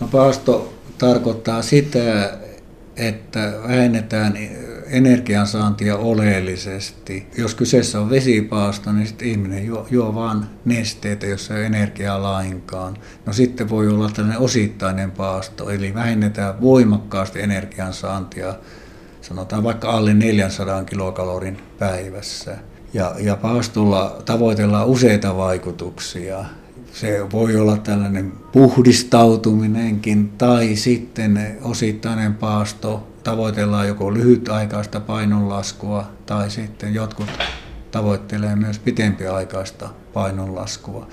No paasto tarkoittaa sitä, että vähennetään energiansaantia oleellisesti. Jos kyseessä on vesipaasto, niin sitten ihminen juo, juo vain nesteitä, jossa ei ole energiaa lainkaan. No sitten voi olla tällainen osittainen paasto, eli vähennetään voimakkaasti energiansaantia, sanotaan vaikka alle 400 kilokalorin päivässä. Ja, ja paastolla tavoitellaan useita vaikutuksia se voi olla tällainen puhdistautuminenkin tai sitten osittainen paasto. Tavoitellaan joko lyhytaikaista painonlaskua tai sitten jotkut tavoittelee myös pitempiaikaista painonlaskua.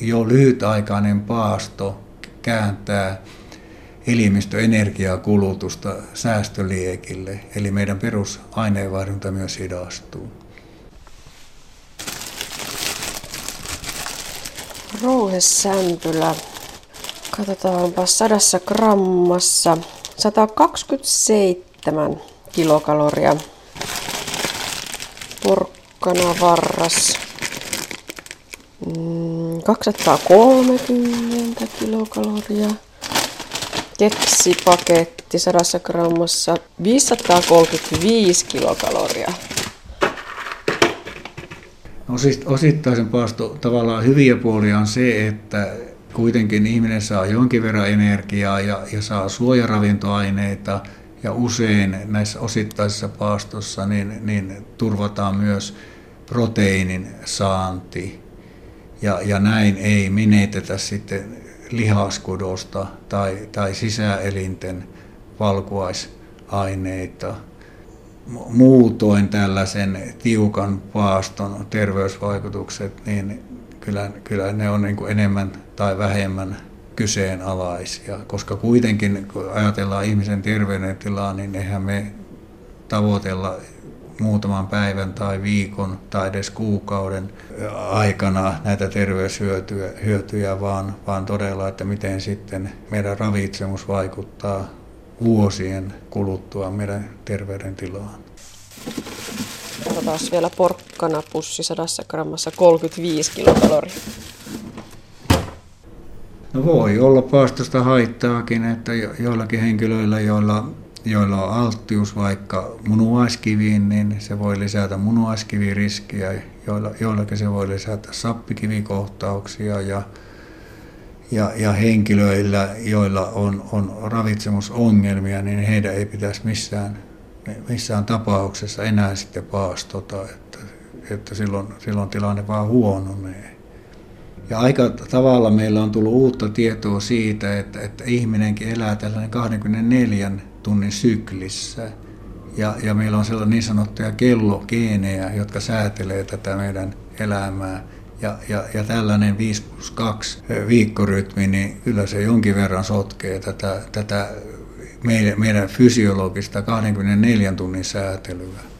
Jo lyhytaikainen paasto kääntää elimistöenergiakulutusta säästöliekille, eli meidän perusaineenvaihdunta myös hidastuu. Rouhesämpylä. Katsotaanpa sadassa grammassa. 127 kilokaloria. Porkkana varras. 230 mm, kilokaloria. Keksipaketti sadassa grammassa 535 kilokaloria. Osittaisen paasto tavallaan hyviä puolia on se, että kuitenkin ihminen saa jonkin verran energiaa ja, ja saa suojaravintoaineita ja usein näissä osittaisissa paastossa niin, niin turvataan myös proteiinin saanti. Ja, ja näin ei menetetä sitten lihaskudosta tai, tai sisäelinten valkuaisaineita muutoin tällaisen tiukan paaston terveysvaikutukset, niin kyllä, kyllä ne on niin kuin enemmän tai vähemmän kyseenalaisia, koska kuitenkin kun ajatellaan ihmisen terveydentilaa, niin eihän me tavoitella muutaman päivän tai viikon tai edes kuukauden aikana näitä terveyshyötyjä, hyötyjä, vaan, vaan todella, että miten sitten meidän ravitsemus vaikuttaa vuosien kuluttua meidän terveydentilaan. Katsotaan vielä porkkana pussi 100 grammassa 35 kilokaloria. No voi olla paastosta haittaakin, että joillakin henkilöillä, joilla, joilla on alttius vaikka munuaiskiviin, niin se voi lisätä munuaiskiviriskiä, joilla, joillakin se voi lisätä sappikivikohtauksia ja ja, ja henkilöillä, joilla on, on ravitsemusongelmia, niin heidän ei pitäisi missään, missään tapauksessa enää sitten paastota, että, että silloin, silloin tilanne vaan huononee. Ja aika tavalla meillä on tullut uutta tietoa siitä, että, että ihminenkin elää tällainen 24 tunnin syklissä. Ja, ja meillä on sellainen niin sanottuja kellogeenejä, jotka säätelee tätä meidän elämää. Ja, ja, ja tällainen 5 plus 2 viikkorytmi, niin kyllä se jonkin verran sotkee tätä, tätä meidän, meidän fysiologista 24 tunnin säätelyä.